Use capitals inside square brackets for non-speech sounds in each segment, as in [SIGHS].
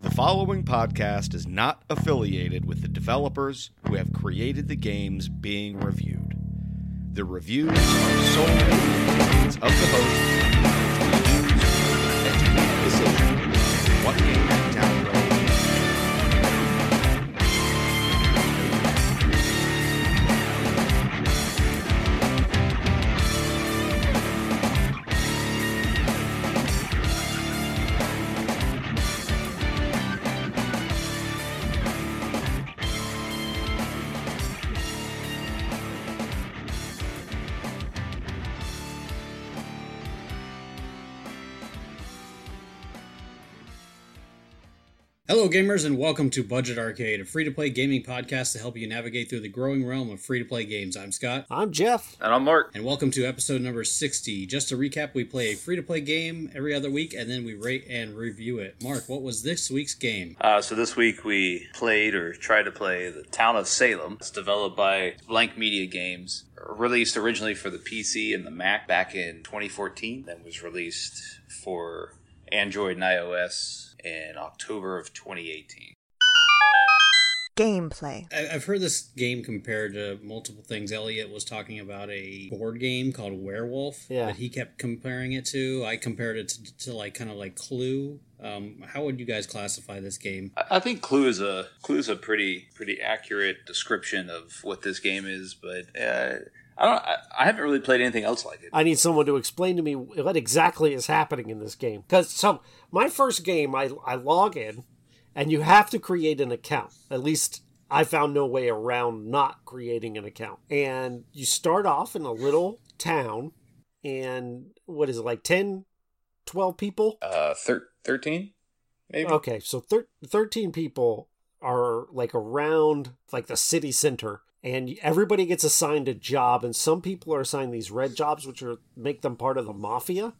The following podcast is not affiliated with the developers who have created the games being reviewed. The reviews are solely opinions of the host and use educated decision what game to download. Hello, gamers, and welcome to Budget Arcade, a free to play gaming podcast to help you navigate through the growing realm of free to play games. I'm Scott. I'm Jeff. And I'm Mark. And welcome to episode number 60. Just to recap, we play a free to play game every other week and then we rate and review it. Mark, what was this week's game? Uh, so this week we played or tried to play The Town of Salem. It's developed by Blank Media Games. Released originally for the PC and the Mac back in 2014, then was released for Android and iOS in October of 2018. Gameplay. I- I've heard this game compared to multiple things. Elliot was talking about a board game called Werewolf Yeah. that he kept comparing it to. I compared it to, to like kind of like Clue. Um, how would you guys classify this game? I I think Clue is a Clue is a pretty pretty accurate description of what this game is, but uh, I don't. I, I haven't really played anything else like it. I need someone to explain to me what exactly is happening in this game. Because so my first game, I I log in, and you have to create an account. At least I found no way around not creating an account. And you start off in a little town, and what is it like 10, 12 people? Uh, thir- thirteen, maybe. Okay, so thir- 13 people are like around like the city center and everybody gets assigned a job and some people are assigned these red jobs which are make them part of the mafia.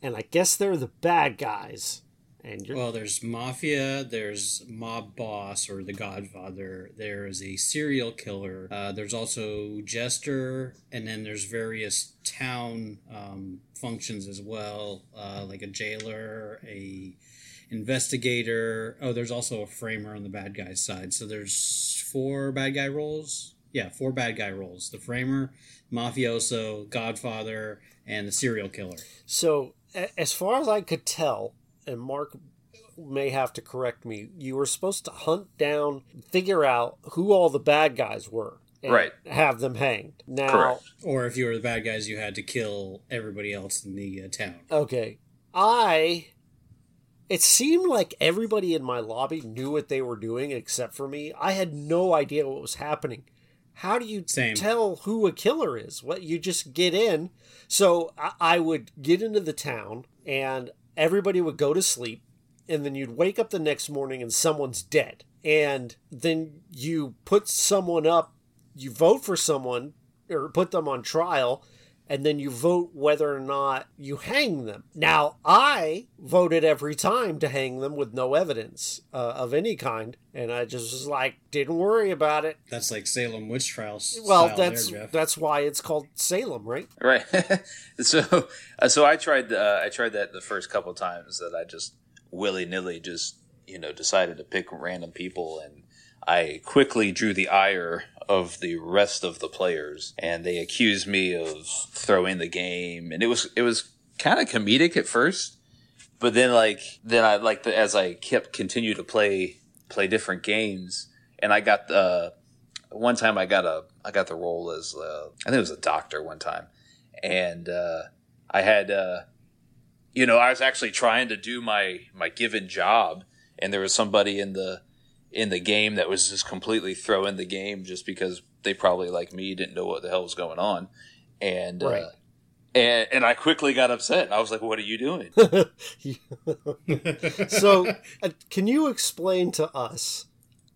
And I guess they're the bad guys. And you're Well, there's Mafia, there's Mob Boss or The Godfather, there is a serial killer, uh, there's also Jester, and then there's various town um, functions as well, uh, like a jailer, a investigator. Oh, there's also a framer on the bad guy's side. So there's four bad guy roles. Yeah, four bad guy roles: the framer, mafioso, Godfather, and the serial killer. so as far as I could tell, and Mark may have to correct me, you were supposed to hunt down, figure out who all the bad guys were. And Right. Have them hanged. Now, Correct. Or if you were the bad guys, you had to kill everybody else in the uh, town. Okay. I. It seemed like everybody in my lobby knew what they were doing except for me. I had no idea what was happening. How do you Same. tell who a killer is? What you just get in. So I, I would get into the town and everybody would go to sleep and then you'd wake up the next morning and someone's dead. And then you put someone up, you vote for someone or put them on trial and then you vote whether or not you hang them. Now, I voted every time to hang them with no evidence uh, of any kind, and I just was like, didn't worry about it. That's like Salem witch trials. Well, that's there, that's why it's called Salem, right? Right. [LAUGHS] so, uh, so I tried. Uh, I tried that the first couple times that I just willy nilly just you know decided to pick random people, and I quickly drew the ire of the rest of the players, and they accused me of throwing the game, and it was it was kind of comedic at first. but then like then I like the, as I kept continue to play play different games, and I got the one time I got a I got the role as uh, I think it was a doctor one time, and uh, I had uh, you know I was actually trying to do my my given job, and there was somebody in the in the game that was just completely throwing the game just because they probably like me didn't know what the hell was going on, and Right. uh, and and I quickly got upset. I was like, "What are you doing?" [LAUGHS] so, uh, can you explain to us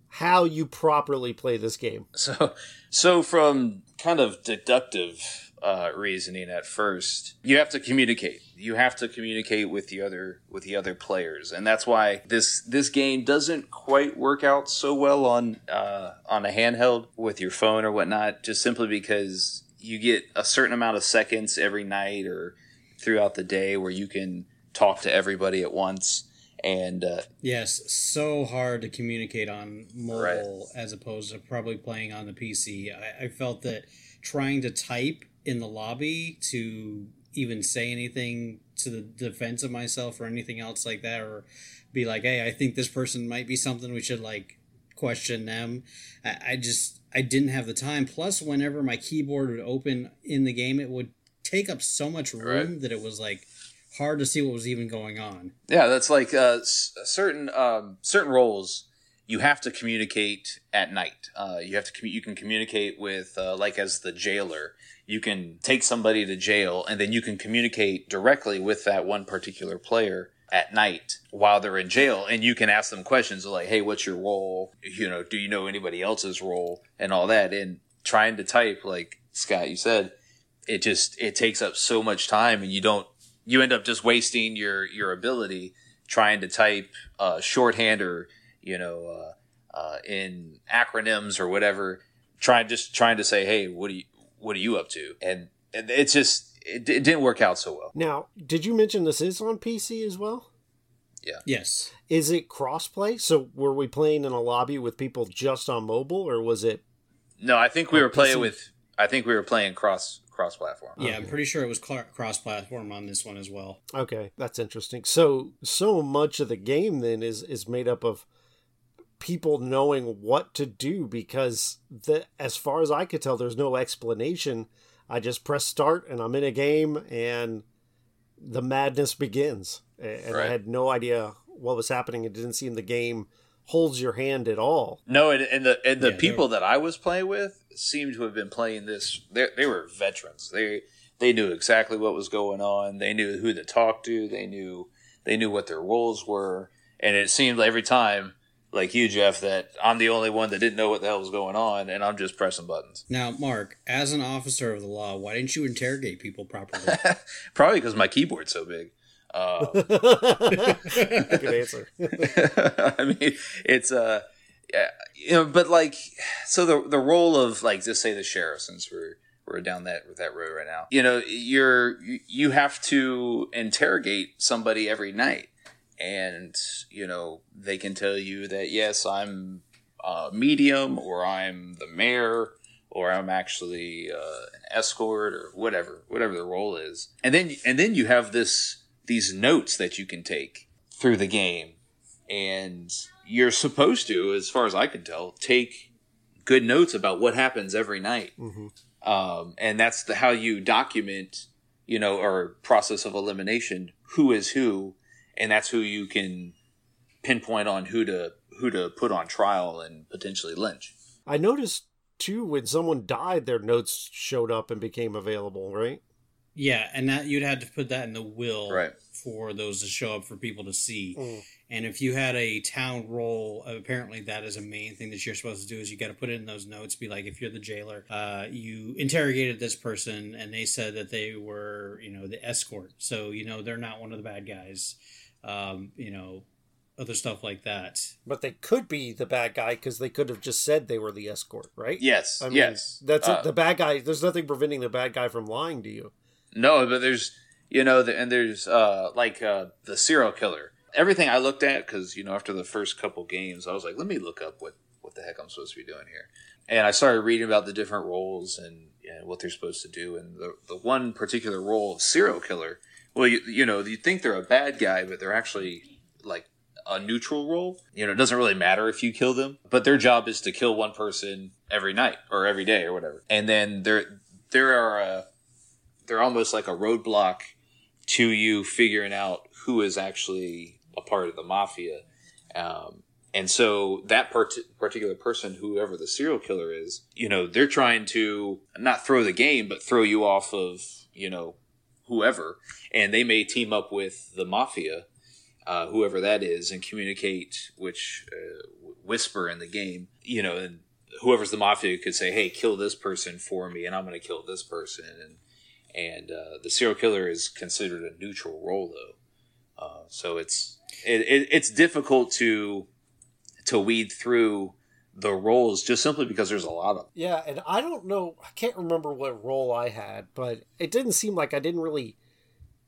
how you properly play this game? So, so from kind of deductive uh, reasoning at first, you have to communicate. You have to communicate with the other with the other players, and that's why this this game doesn't quite work out so well on uh, on a handheld with your phone or whatnot. Just simply because you get a certain amount of seconds every night or throughout the day where you can talk to everybody at once. And uh, Yes, so hard to communicate on mobile Right. as opposed to probably playing on the PC. I, I felt that trying to type in the lobby to even say anything to the defense of myself or anything else like that, or be like, hey, I think this person might be something we should like question them. I, I just I didn't have the time. Plus, whenever my keyboard would open in the game, it would take up so much room Right. that it was like hard to see what was even going on. Yeah, that's like uh, s- certain um, certain roles. You have to communicate at night. Uh, you have to commu- you can communicate with uh, like as the jailer. You can take somebody to jail, and then you can communicate directly with that one particular player at night while they're in jail, and you can ask them questions like, "Hey, what's your role? You know, do you know anybody else's role?" and all that. And trying to type, like Scott, you said, it just it takes up so much time, and you don't you end up just wasting your your ability trying to type uh, shorthand or you know uh, uh, in acronyms or whatever trying just trying to say hey what are you what are you up to and, and it's just it, it didn't work out so well Now, did you mention this is on PC as well? Yeah. Yes. Is it crossplay? So, were we playing in a lobby with people just on mobile, or was it? no i think we On were playing PC. with i think we were playing cross cross platform Yeah, I'm pretty sure it was cross platform on this one as well. Okay, that's interesting. So, so much of the game then is is made up of people knowing what to do because the as far as I could tell, there's no explanation. I just press start and I'm in a game and the madness begins. A- And I had no idea what was happening. It didn't seem the game holds your hand at all. No, and, and the and the Yeah, people that I was playing with seemed to have been playing this. They they were veterans. They they knew exactly what was going on. They knew who to talk to. They knew they knew what their roles were. And it seemed every time, like you, Jeff, that I'm the only one that didn't know what the hell was going on, and I'm just pressing buttons. Now, Mark, as an officer of the law, why didn't you interrogate people properly? [LAUGHS] Probably because my keyboard's so big. Uh, [LAUGHS] Good answer. [LAUGHS] I mean, it's uh, yeah, you know, but like, so the the role of like, just say the sheriff, since we're we're down that with that road right now. You know, you're you have to interrogate somebody every night, and you know they can tell you that yes, I'm uh, medium, or I'm the mayor. Or I'm actually uh, an escort, or whatever, whatever the role is, and then and then you have this these notes that you can take through the game and you're supposed to, as far as I can tell, take good notes about what happens every night, Mhm. um, and that's the, how you document, you know, or process of elimination, who is who, and that's who you can pinpoint on who to who to put on trial and potentially lynch. I noticed too when someone died, their notes showed up and became available. Right? yeah, and that you'd have to put that in the will Right. for those to show up for people to see. Mm. And if you had a town role, apparently that is a main thing that you're supposed to do is you got to put it in those notes. Be like, if you're the jailer, uh, you interrogated this person and they said that they were, you know, the escort. So you know they're not one of the bad guys. Um, you know, other stuff like that. But they could be the bad guy because they could have just said they were the escort, right? Yes, I mean, yes, That's Uh, it. The bad guy. There's nothing preventing the bad guy from lying to you. No, but there's you know, the, and there's uh like uh the serial killer. Everything I looked at because you know after the first couple games, I was like, let me look up what what the heck I'm supposed to be doing here. And I started reading about the different roles and, and what they're supposed to do. And the the one particular role of serial killer Well, you, you know, you think they're a bad guy, but they're actually like a neutral role. You know, it doesn't really matter if you kill them, but their job is to kill one person every night or every day or whatever. And then there there are uh, they're almost like a roadblock to you figuring out who is actually a part of the mafia. Um, and so that part- particular person, whoever the serial killer is, you know, they're trying to not throw the game, but throw you off of, you know, whoever. And they may team up with the mafia, uh, whoever that is, and communicate, which uh, whisper in the game, you know, and whoever's the mafia could say, "Hey, kill this person for me, and I'm going to kill this person." And and uh, the serial killer is considered a neutral role, though. Uh, so it's it, it, it's difficult to to weed through the roles just simply because there's a lot of them. Yeah, and I don't know, I can't remember what role I had, but it didn't seem like I didn't really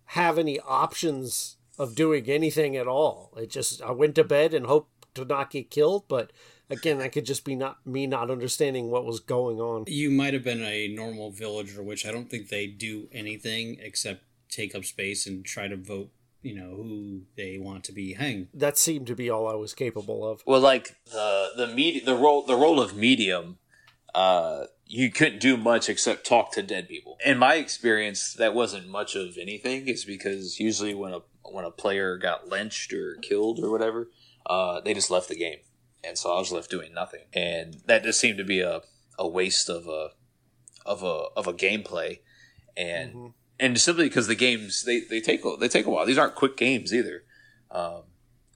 have any options of doing anything at all. It just I went to bed and hoped to not get killed, but again, that could just be not me not understanding what was going on. You might have been a normal villager, which I don't think they do anything except take up space and try to vote you know who they want to be hanged. That seemed to be all I was capable of. Well, like the the med- the role the role of medium, uh, you couldn't do much except talk to dead people. In my experience, that wasn't much of anything. Is because usually when a when a player got lynched or killed or whatever, uh, they just left the game, and so I was left doing nothing, and that just seemed to be a a waste of a of a of a gameplay, and. Mm-hmm and simply because the games they, they take they take a while. These aren't quick games either. Um,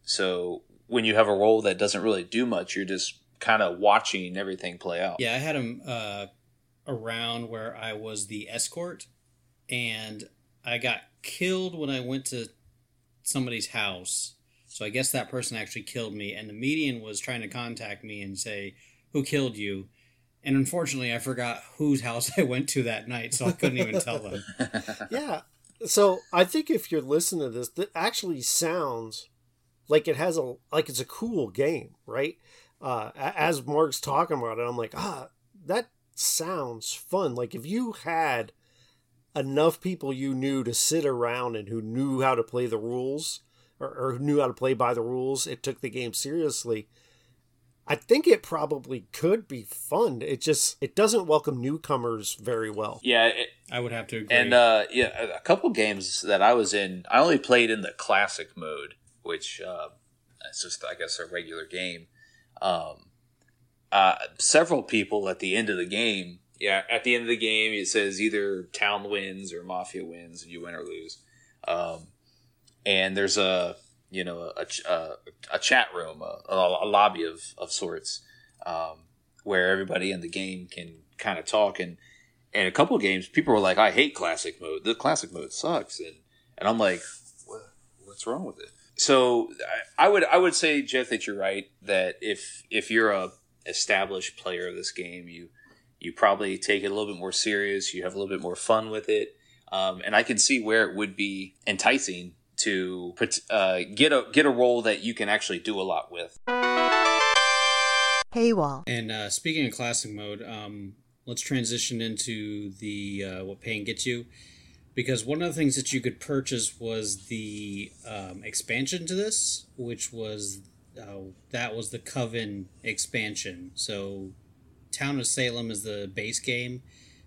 so when you have a role that doesn't really do much, you're just kind of watching everything play out. Yeah, I had him uh, around where I was the escort, and I got killed when I went to somebody's house. So I guess that person actually killed me, and the medium was trying to contact me and say, "Who killed you?" And unfortunately, I forgot whose house [LAUGHS] I went to that night, so I couldn't even tell them. [LAUGHS] yeah. So I think if you're listening to this, that actually sounds like it has a like it's a cool game, right? Uh, as Mark's talking about it, I'm like, ah, that sounds fun. Like if you had enough people you knew to sit around and who knew how to play the rules or, or knew how to play by the rules, it took the game seriously I think it probably could be fun. It just it doesn't welcome newcomers very well. Yeah, it, I would have to agree. And uh, yeah, a couple games that I was in, I only played in the classic mode, which uh, it's just I guess a regular game. Um, uh, several people at the end of the game, yeah, at the end of the game, it says either town wins or mafia wins, and you win or lose. Um, and there's a you know, a, a, a chat room, a, a, lobby of, of sorts, um, where everybody in the game can kind of talk. And, and a couple of games, people were like, I hate classic mode. The classic mode sucks. And, and I'm like, what, what's wrong with it? So I, I would, I would say, Jeff, that you're right. That if, if you're a established player of this game, you, you probably take it a little bit more serious. You have a little bit more fun with it. Um, and I can see where it would be enticing to uh, get a get a role that you can actually do a lot with. Paywall. And uh, speaking of classic mode, um, let's transition into the uh, what paying gets you, because one of the things that you could purchase was the um, expansion to this, which was uh, that was the Coven expansion. So, Town of Salem is the base game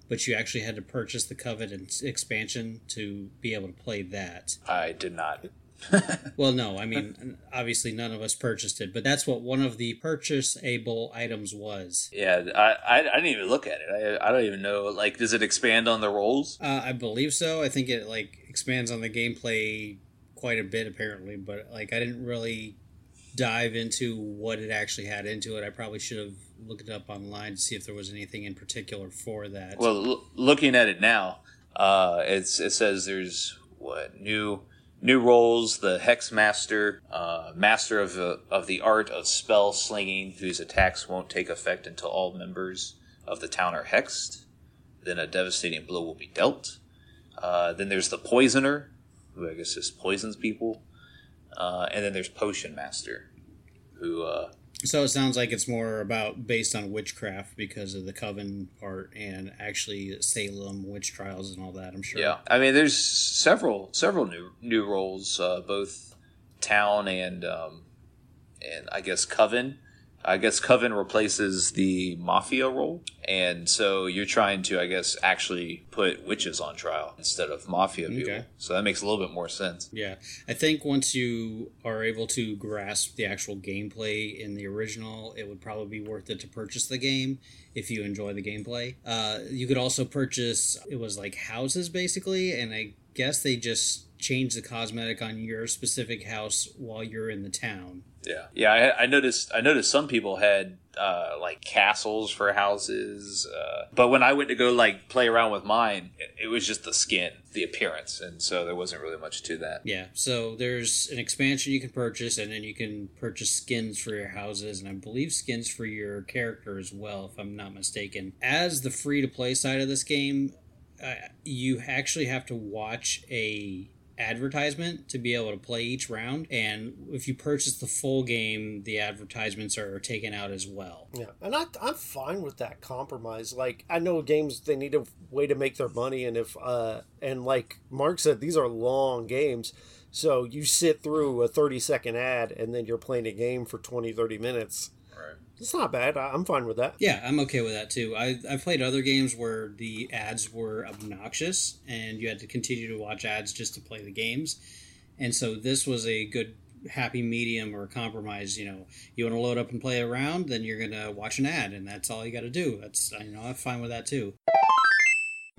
but you actually had to purchase the Covenant expansion to be able to play that. I did not. [LAUGHS] [LAUGHS] well, no, I mean, obviously none of us purchased it, but that's what one of the purchasable items was. Yeah, I, I, I didn't even look at it. I, I don't even know. Like, does it expand on the roles? Uh, I believe so. I think it like expands on the gameplay quite a bit, apparently. But like, I didn't really dive into what it actually had into it. I probably should have look it up online to see if there was anything in particular for that. Well, l- looking at it now, uh, it says there's what new new roles: the Hex Master, uh, Master of the of the art of spell slinging, whose attacks won't take effect until all members of the town are hexed. Then a devastating blow will be dealt. Uh, then there's the Poisoner, who I guess just poisons people. Uh, and then there's Potion Master, who uh, So it sounds like it's more about based on witchcraft because of the coven part and actually Salem witch trials and all that. I'm sure. Yeah, I mean, there's several several new new roles, uh, both town and um, and I guess coven. I guess Coven replaces the Mafia role. And so you're trying to, I guess, actually put witches on trial instead of Mafia people. Okay. So that makes a little bit more sense. Yeah, I think once you are able to grasp the actual gameplay in the original, it would probably be worth it to purchase the game if you enjoy the gameplay. Uh, you could also purchase it was like houses basically, and I guess they just change the cosmetic on your specific house while you're in the town. Yeah, yeah. I, I noticed. I noticed some people had uh, like castles for houses, uh, but when I went to go like play around with mine, it, it was just the skin, the appearance, and so there wasn't really much to that. Yeah, so there's an expansion you can purchase, and then you can purchase skins for your houses, and I believe skins for your character as well, if I'm not mistaken. As the free to play side of this game, uh, you actually have to watch a advertisement to be able to play each round and if you purchase the full game the advertisements are taken out as well Yeah, and I, I'm fine with that compromise. Like, I know games they need a way to make their money, and if uh, and like Mark said, these are long games, so you sit through a 30 second ad, and then you're playing a game for 20, 30 minutes. Right. It's not bad. I- I'm fine with that. Yeah, I'm okay with that too. I, I've played other games where the ads were obnoxious and you had to continue to watch ads just to play the games. And so this was a good happy medium or compromise. You know, you want to load up and play around, then you're going to watch an ad and that's all you got to do. That's, you know, I'm fine with that too.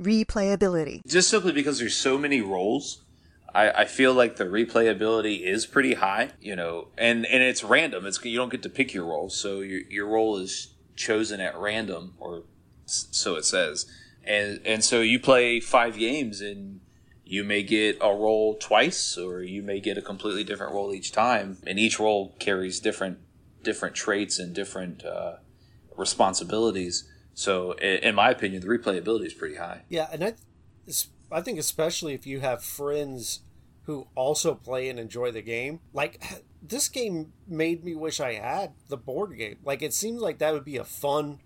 Replayability. Just simply because there's so many roles, I, I feel like the replayability is pretty high. You know, and and it's random. It's you don't get to pick your role, so your your role is chosen at random, or so it says. And and so you play five games, and you may get a role twice, or you may get a completely different role each time, and each role carries different different traits and different uh, responsibilities. So, in my opinion, the replayability is pretty high. Yeah, and I, I think especially if you have friends who also play and enjoy the game. Like [SIGHS] this game made me wish I had the board game. Like it seems like that would be a fun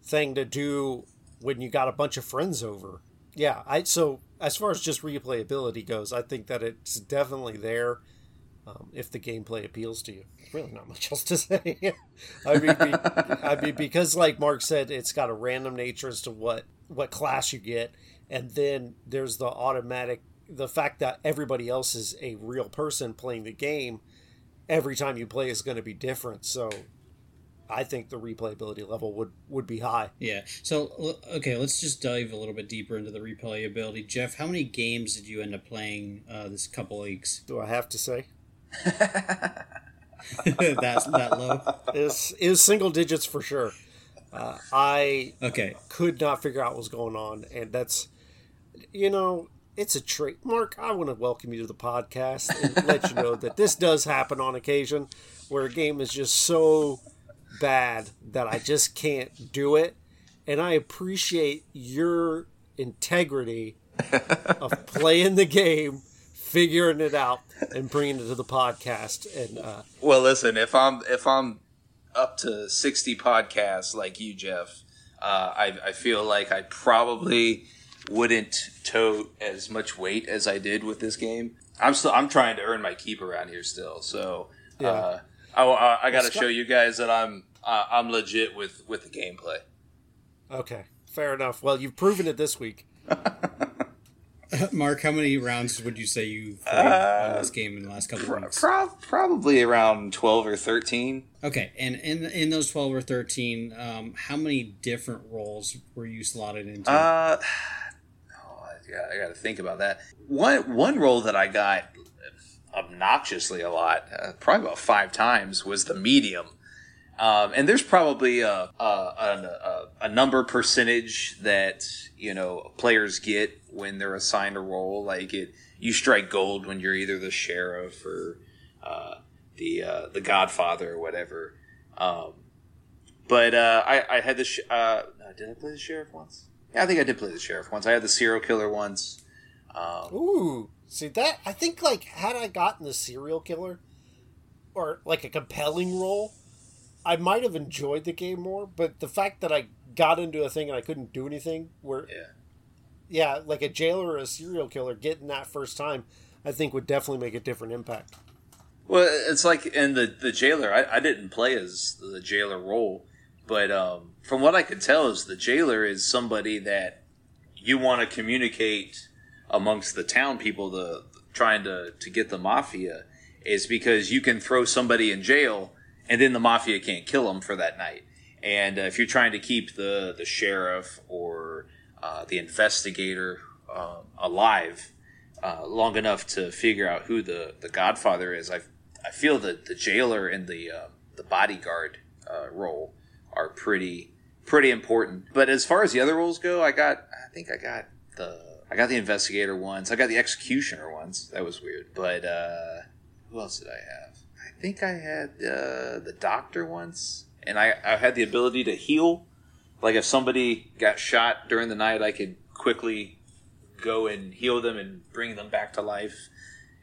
thing to do when you got a bunch of friends over. Yeah, I so as far as just replayability goes, I think that it's definitely there. Um, if the gameplay appeals to you, really not much [LAUGHS] else to say. [LAUGHS] I mean, be, I mean, because like Mark said, it's got a random nature as to what what class you get, and then there's the automatic, the fact that everybody else is a real person playing the game. Every time you play is going to be different, so I think the replayability level would would be high. Yeah. So, okay, let's just dive a little bit deeper into the replayability. Jeff, how many games did you end up playing uh, this couple weeks? Do I have to say? [LAUGHS] [LAUGHS] That's that low? Is is single digits for sure. Uh, I Okay. could not figure out what was going on, and that's you know it's a trait. Mark, I want to welcome you to the podcast and let you know that this does happen on occasion, where a game is just so bad that I just can't do it, and I appreciate your integrity of [LAUGHS] playing the game, figuring it out, and bringing it to the podcast. And uh, Well, listen, if I'm if I'm up to sixty podcasts like you, Jeff, uh, I, I feel like I probably wouldn't tote as much weight as I did with this game. I'm still I'm trying to earn my keep around here still, so uh, I, I, I got to show you guys that I'm uh, I'm legit with with the gameplay. okay, fair enough. Well, you've proven it this week. [LAUGHS] Mark, how many rounds would you say you've played on this game in the last couple of weeks? Pro- probably around twelve or thirteen. Okay, and in in those twelve or thirteen, um, how many different roles were you slotted into? Uh, I got, to think about that. One one role that I got obnoxiously a lot, uh, probably about five times, was the medium. Um, and there's probably a, a, a, a number percentage that you know players get when they're assigned a role. Like it, you strike gold when you're either the sheriff or uh, the uh, the Godfather or whatever. Um, but uh, I, I had the sh- uh, did I play the sheriff once? Yeah, I think I did play the sheriff once. I had the serial killer once. Um, Ooh, see that? I think like had I gotten the serial killer or like a compelling role, I might have enjoyed the game more, but the fact that I got into a thing and I couldn't do anything, where Yeah. yeah, like a jailer or a serial killer getting that first time, I think would definitely make a different impact. Well, it's like in the the jailer. I, I didn't play as the jailer role, but um, from what I could tell, is the jailer is somebody that you want to communicate amongst the town people, the trying to to get the mafia, is because you can throw somebody in jail and then the mafia can't kill them for that night. And uh, if you're trying to keep the the sheriff or uh, the investigator um alive, uh, long enough to figure out who the, the Godfather is. I I feel that the jailer and the uh, the bodyguard uh, role are pretty pretty important. But as far as the other roles go, I got I think I got the I got the investigator once. I got the executioner once. That was weird. But uh, who else did I have? I think I had uh, the doctor once, and I, I had the ability to heal. Like if somebody got shot during the night, I could quickly go and heal them and bring them back to life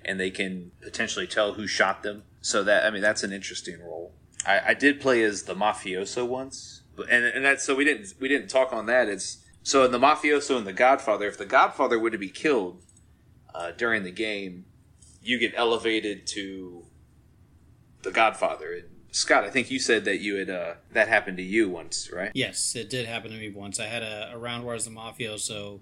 and they can potentially tell who shot them so that i mean that's an interesting role i, I did play as the mafioso once and, and that's so we didn't we didn't talk on that it's so in the mafioso and the godfather if the godfather were to be killed uh, during the game you get elevated to the godfather and scott i think you said that you had uh, that happened to you once right Yes, it did happen to me once. I had a, a round where I was the mafioso.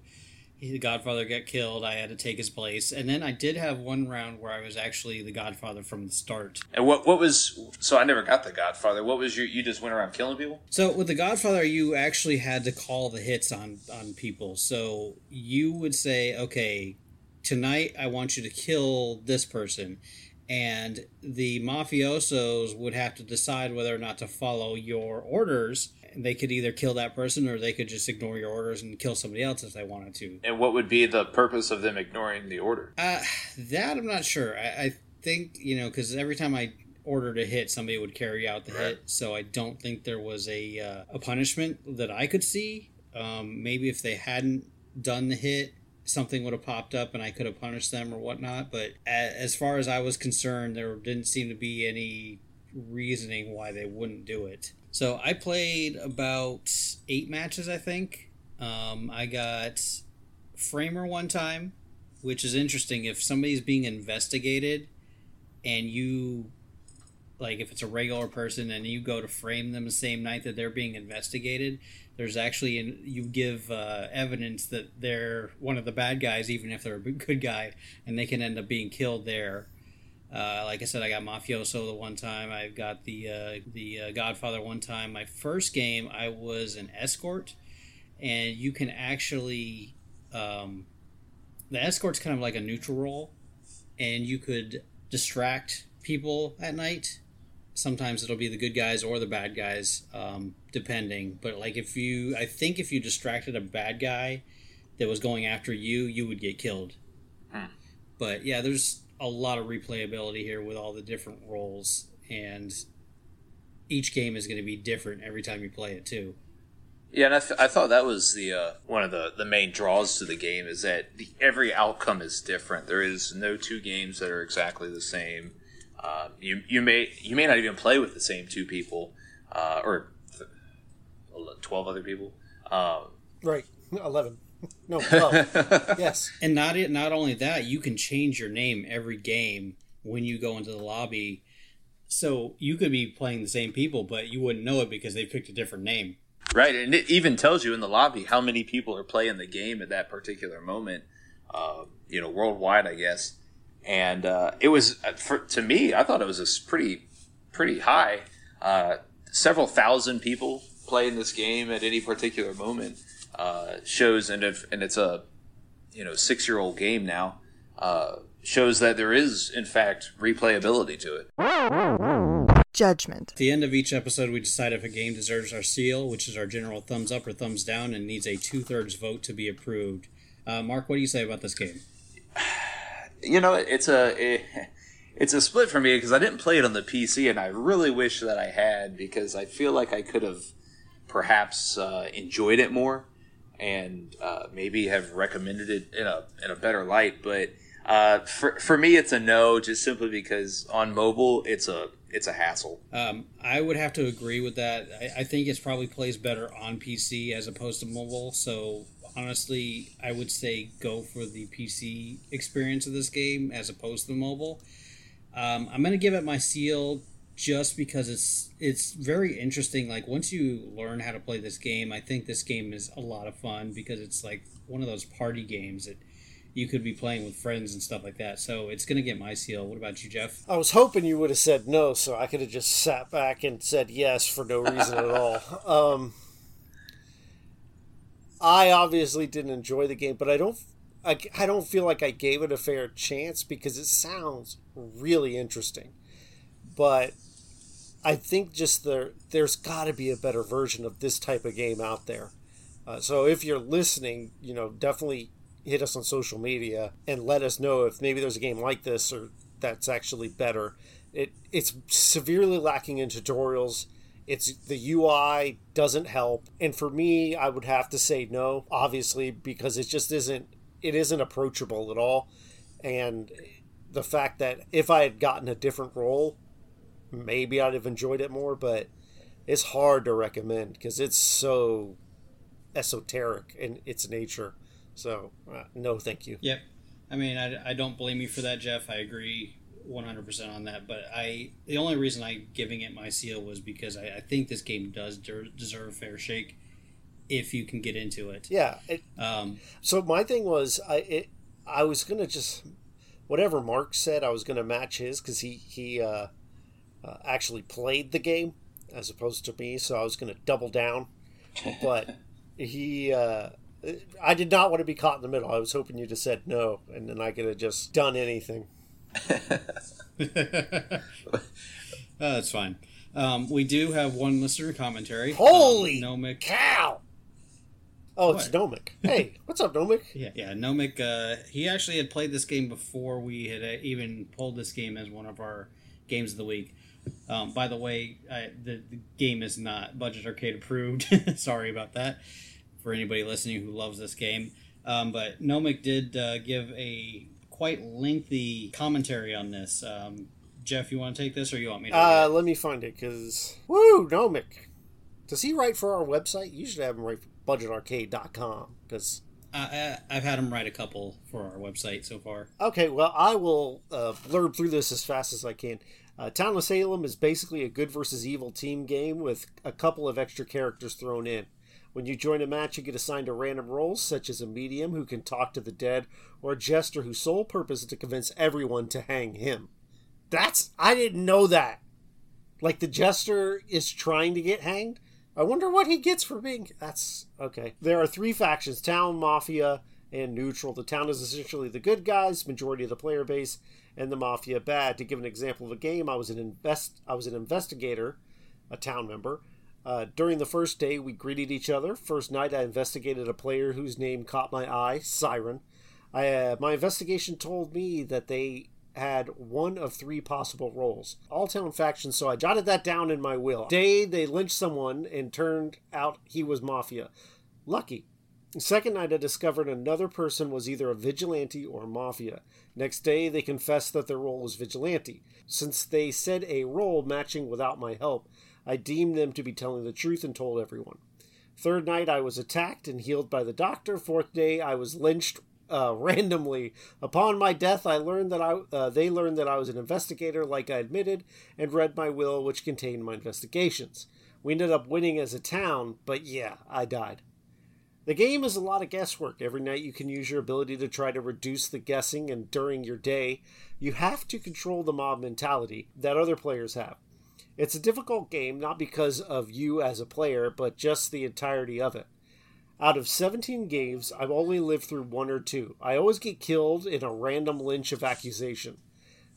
He, the Godfather got killed. I had to take his place, and then I did have one round where I was actually the Godfather from the start. and what what was so i never got the godfather what was your you just went around killing people So with the Godfather, you actually had to call the hits on on people. So you would say, okay, tonight I want you to kill this person, and the mafiosos would have to decide whether or not to follow your orders. They could either kill that person, or they could just ignore your orders and kill somebody else if they wanted to. And what would be the purpose of them ignoring the order? Uh, that I'm not sure. I, I think you know because every time I ordered a hit, somebody would carry out the Right. hit. So I don't think there was a uh, a punishment that I could see. Um, maybe if they hadn't done the hit, something would have popped up and I could have punished them or whatnot. But as far as I was concerned, there didn't seem to be any reasoning why they wouldn't do it. So I played about eight matches, I think. Um, I got Framer one time, which is interesting. If somebody's being investigated and you, like, if it's a regular person and you go to frame them the same night that they're being investigated, there's actually, an, you give uh, evidence that they're one of the bad guys, even if they're a good guy, and they can end up being killed there. Uh, like I said, I got Mafioso the one time. I got the uh, the uh, Godfather one time. My first game, I was an escort, and you can actually um, the escort's kind of like a neutral role, and you could distract people at night. Sometimes it'll be the good guys or the bad guys, um, depending. But like if you, I think if you distracted a bad guy that was going after you, you would get killed. But yeah, there's a lot of replayability here with all the different roles, and each game is going to be different every time you play it too. Yeah, and I, th- I thought that was the uh, one of the, the main draws to the game is that the, every outcome is different. There is no two games that are exactly the same. Um, you you may you may not even play with the same two people, uh, or th- twelve other people. Um, Right. 11. [LAUGHS] No, 12. yes. And not it, not only that, you can change your name every game when you go into the lobby. So you could be playing the same people, but you wouldn't know it because they picked a different name. Right, and it even tells you in the lobby how many people are playing the game at that particular moment. Uh, you know, worldwide, I guess. And uh, it was uh, for, to me, I thought it was a pretty, pretty high. Uh, several thousand people playing this game at any particular moment uh, shows, and if and it's a you know six year old game now, uh, shows that there is in fact replayability to it. Judgment. At the end of each episode, we decide if a game deserves our seal, which is our general thumbs up or thumbs down, and needs a two thirds vote to be approved. Uh, Mark, what do you say about this game? [SIGHS] you know, it's a it, [LAUGHS] it's a split for me because I didn't play it on the PC, and I really wish that I had because I feel like I could have perhaps uh, enjoyed it more and uh, maybe have recommended it in a in a better light. But uh, for for me, it's a no, just simply because on mobile, it's a it's a hassle. Um, I would have to agree with that. I, I think it probably plays better on PC as opposed to mobile. So honestly, I would say go for the PC experience of this game as opposed to mobile. Um, I'm gonna give it my seal just because it's it's very interesting. Like once you learn how to play this game, I think this game is a lot of fun because it's like one of those party games that you could be playing with friends and stuff like that. So it's gonna get my seal. What about you, Jeff? I was hoping you would have said no, so I could have just sat back and said yes for no reason at all. [LAUGHS] Um, I obviously didn't enjoy the game, but I don't. I, I don't feel like I gave it a fair chance because it sounds really interesting. But I think just there there's got to be a better version of this type of game out there. Uh, so if you're listening, you know, definitely hit us on social media and let us know if maybe there's a game like this or that's actually better. It it's severely lacking in tutorials. It's the UI doesn't help, and for me, I would have to say no, obviously, because it just isn't it isn't approachable at all. And the fact that if I had gotten a different role, maybe I'd have enjoyed it more, but it's hard to recommend because it's so esoteric in its nature. So, uh, no, thank you. Yep. I mean, I, I don't blame you for that, Jeff. I agree 100% on that. But I the only reason I giving it my seal was because I, I think this game does de- deserve a fair shake if you can get into it. Yeah. It, Um, so my thing was, I it, I was gonna just whatever Mark said, I was gonna match his because he he uh, uh, actually played the game as opposed to me, so I was gonna double down, [LAUGHS] but he. Uh, I did not want to be caught in the middle. I was hoping you'd have said no, and then I could have just done anything. [LAUGHS] uh, that's fine. Um, we do have one listener commentary. Holy um, Nomic. cow! Oh, it's What? Nomic. [LAUGHS] Hey, what's up, Nomic? Yeah, yeah. Nomic. Uh, he actually had played this game before we had uh, even pulled this game as one of our games of the week. Um, by the way, I, the, the game is not budget arcade approved. [LAUGHS] Sorry about that for anybody listening who loves this game. Um, but Nomic did uh, give a quite lengthy commentary on this. Um, Jeff, you want to take this, or you want me to? Uh, let me find it because woo, Nomic. Does he write for our website? You should have him write for budgetarcade.com because I, I've had him write a couple for our website so far. Okay, well, I will uh, blurb through this as fast as I can. Uh, Town of Salem is basically a good versus evil team game with a couple of extra characters thrown in. When you join a match, you get assigned a random roles, such as a medium who can talk to the dead, or a jester whose sole purpose is to convince everyone to hang him. That's. I didn't know that. Like the jester is trying to get hanged? I wonder what he gets for being. That's. Okay. There are three factions Town, Mafia, and Neutral. The Town is essentially the good guys, majority of the player base, and the Mafia bad. To give an example of a game, I was an invest. I was an investigator, a town member. Uh, during the first day, we greeted each other. First night, I investigated a player whose name caught my eye, Siren. I, uh, my investigation told me that they had one of three possible roles. All town factions, so I jotted that down in my will. Day, they lynched someone and turned out he was Mafia. Lucky. Second night, I discovered another person was either a vigilante or mafia. Next day, they confessed that their role was vigilante. Since they said a role matching without my help, I deemed them to be telling the truth and told everyone. Third night, I was attacked and healed by the doctor. Fourth day, I was lynched uh, [LAUGHS] randomly. Upon my death, I learned that I uh, they learned that I was an investigator, like I admitted, and read my will, which contained my investigations. We ended up winning as a town, but yeah, I died. The game is a lot of guesswork. Every night you can use your ability to try to reduce the guessing, and during your day, you have to control the mob mentality that other players have. It's a difficult game, not because of you as a player, but just the entirety of it. Out of 17 games, I've only lived through one or two. I always get killed in a random lynch of accusation.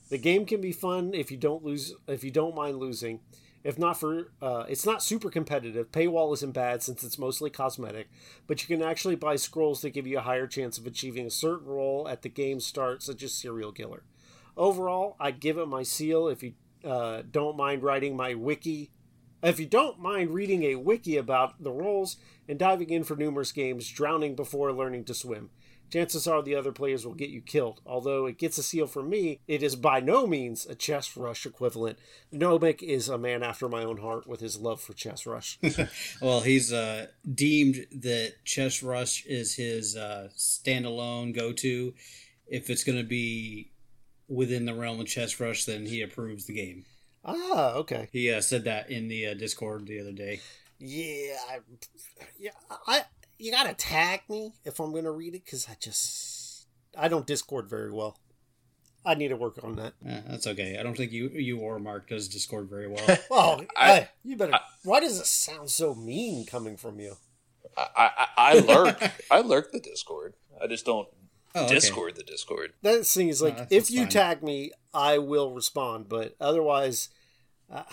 The game can be fun if you don't lose if you don't mind losing. If not for uh, it's not super competitive. Paywall isn't bad since it's mostly cosmetic, but you can actually buy scrolls that give you a higher chance of achieving a certain role at the game's start, such as serial killer. Overall, I'd give it my seal if you uh, don't mind writing my wiki. If you don't mind reading a wiki about the roles and diving in for numerous games, drowning before learning to swim. Chances are the other players will get you killed. Although it gets a seal from me, it is by no means a chess rush equivalent. Nomic is a man after my own heart with his love for chess rush. [LAUGHS] Well, he's uh, deemed that Chess Rush is his uh, standalone go to. If it's going to be within the realm of Chess Rush, then he approves the game. ah, okay. He uh, said that in the uh, Discord the other day. Yeah, I, yeah. I you gotta tag me if I'm gonna read it because I just I don't Discord very well. I need to work on that. That's okay. I don't think you you or Mark does Discord very well. [LAUGHS] Well, I- I, you better. why does it sound so mean coming from you? I, I, I lurk. [LAUGHS] I lurk the Discord. I just don't Oh, okay. Discord the Discord. That thing is like, No, if you fine. tag me, I will respond. But otherwise, uh,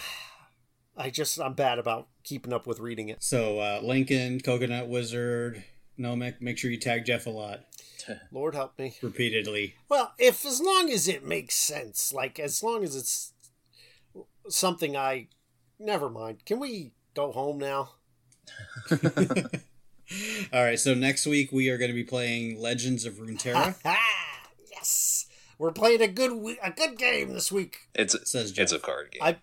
I just I'm bad about keeping up with reading it. So uh, Lincoln, Coconut Wizard, Nomic, make sure you tag Jeff a lot [LAUGHS] Lord help me. repeatedly. Well, if as long as it makes sense, like as long as it's something I, never mind. Can we go home now? [LAUGHS] All right. So next week we are going to be playing Legends of Runeterra. [LAUGHS] yes, we're playing a good we- a good game this week. It's a, Says Jeff. it's a card game. I-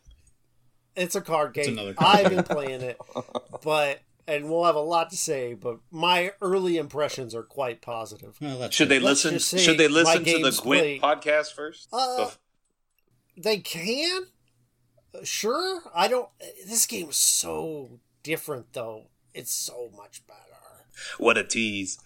It's a card game. another card I've been playing it, [LAUGHS] but and we'll have a lot to say. But my early impressions are quite positive. Well, should they good. Let's listen? Should they listen to the Gwent played- podcast first? Uh, They can, Uh, sure. I don't. This game is so different, though. It's so much better. what a tease!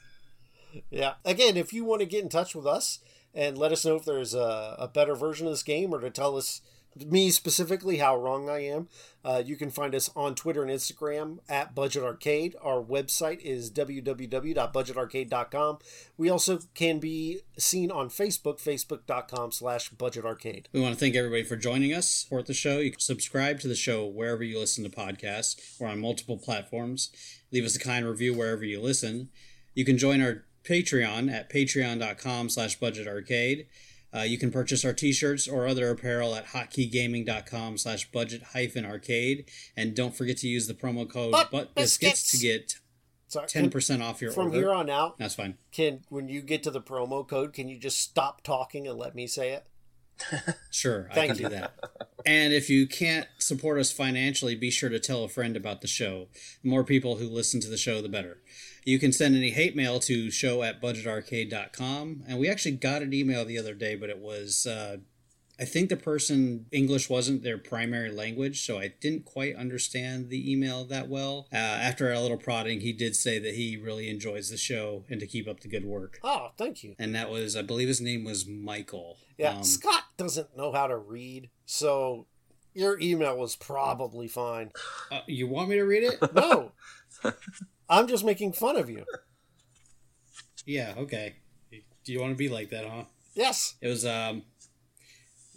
Yeah. Again, if you want to get in touch with us and let us know if there's a, a better version of this game or to tell us, me specifically, how wrong I am, uh, you can find us on Twitter and Instagram at Budget Arcade. Our website is www.budgetarcade.com. We also can be seen on Facebook, facebook.com slash Budget Arcade. We want to thank everybody for joining us, support the show. You can subscribe to the show wherever you listen to podcasts. We're on multiple platforms. Leave us a kind review wherever you listen. You can join our Patreon at patreon.com slash budgetarcade. Uh, you can purchase our t-shirts or other apparel at hotkeygaming.com slash budget hyphen arcade. And don't forget to use the promo code Butt butt biscuits biscuits. to get Sorry, 10% off your from order. here on out, That's fine. can when you get to the promo code, can you just stop talking and let me say it? [LAUGHS] Sure, I can you. do that. And if you can't support us financially, be sure to tell a friend about the show. The more people who listen to the show, the better. You can send any hate mail to show at budgetarcade.com. And we actually got an email the other day, but it was, uh, I think the person, English wasn't their primary language, so I didn't quite understand the email that well. Uh, after a little prodding, he did say that he really enjoys the show and to keep up the good work. Oh, thank you. And that was, I believe his name was Michael. Yeah, Um, Scott doesn't know how to read, so your email was probably fine. uh, you want me to read it? No, [LAUGHS] [LAUGHS] I'm just making fun of you. Yeah, okay. Do you want to be like that, huh? Yes. It was, um,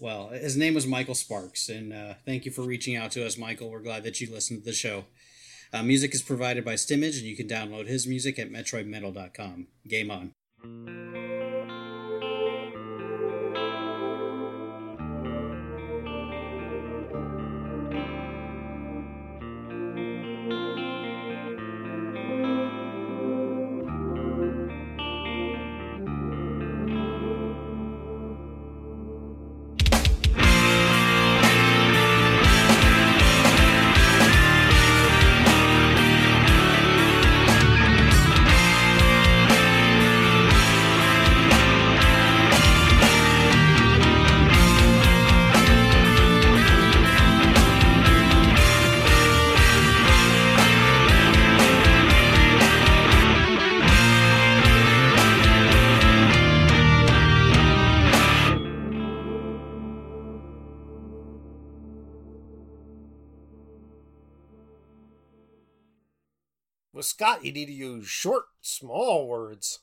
well, his name was Michael Sparks, and uh, thank you for reaching out to us, Michael. We're glad that you listened to the show. Uh, music is provided by Stemage, and you can download his music at metroidmetal.com. Game on. You need to use short, small words.